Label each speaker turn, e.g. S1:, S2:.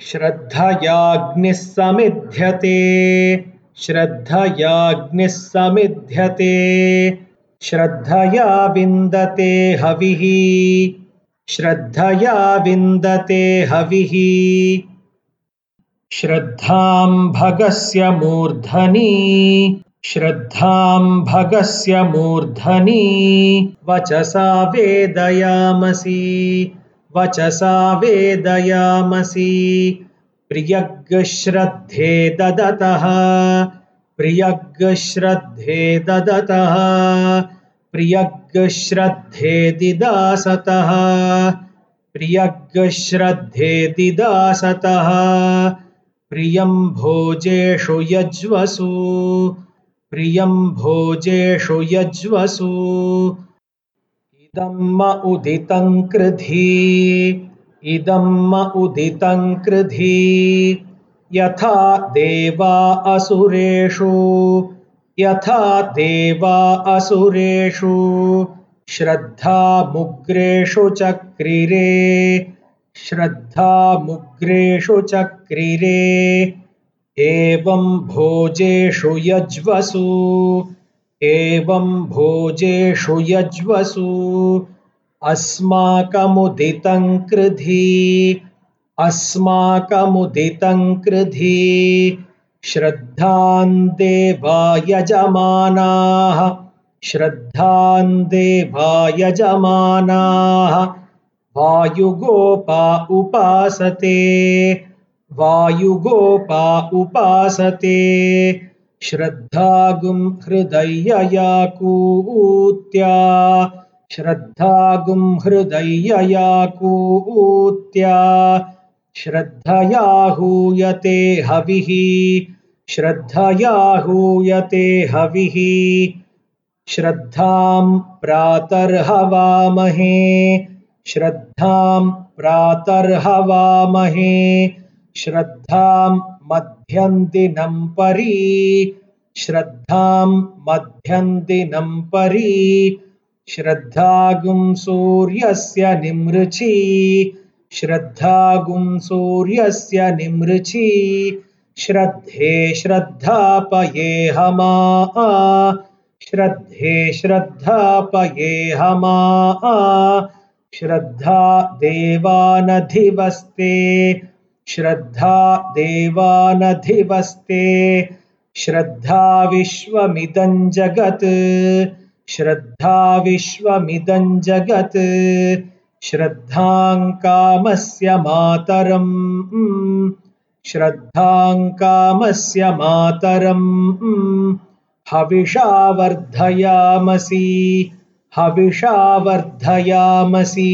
S1: श्रद्धयाग्निः समिध्यते श्रद्धयाग्निः समिध्यते श्रद्धया विन्दते हविः। श्रद्धया विन्दते हविः। श्रद्धां भगस्य मूर्धनि। श्रद्धां भगस्य मूर्धनि। वचसा वेदयामसि वचसा वेदयामसि। प्रियग्श्रद्धे ददतः। प्रियग्श्रद्धे ददतः। प्रियग्श्रद्धे दिदासतः। प्रियग्श्रद्धे दिदासतः। प्रियं भोजेषु यज्वसु। प्रियं भोजेषु यज्वसु इदं म उदितं कृधी। इदं म उदितं कृधी। यथा देवा असुरेषु। यथा देवा असुरेषु। श्रद्धामुग्रेषु चक्रिरे। श्रद्धामुग्रेषु चक्रिरे। एवं भोजेषु यज्वसु एवं भोजेषु यज्वसु। अस्माकमुदितं कृधी। अस्माकमुदितं कृधी। श्रद्धान् देवा यजमानाः श्रद्धान् देवा यजमानाः वायुगोपा उपासते। वायुगोपा उपासते श्रद्धागुं हृदयया कूत्या श्रद्धागुं हृदयया कूत्या श्रद्धया हूयते हविः श्रद्धया हूयते हविः श्रद्धां प्रातर्हवामहे श्रद्धां प्रातर्हवामहे श्रद्धां मध्यन्दिनं परी। श्रद्धां मध्यन्दिनं परी। श्रद्धागुं सूर्यस्य निमृची। श्रद्धागुं सूर्यस्य निमृची। श्रद्धे श्रद्धापये हमा। श्रद्धे श्रद्धापये हमा। श्रद्धा देवानधिवस्ते श्रद्धा देवानधिवस्ते श्रद्धा विश्वमिदं जगत् श्रद्धा विश्वमिदं जगत् श्रद्धां कामस्य मातरम् श्रद्धां कामस्य मातरम् हविषा वर्धयामसि हविषा वर्धयामसि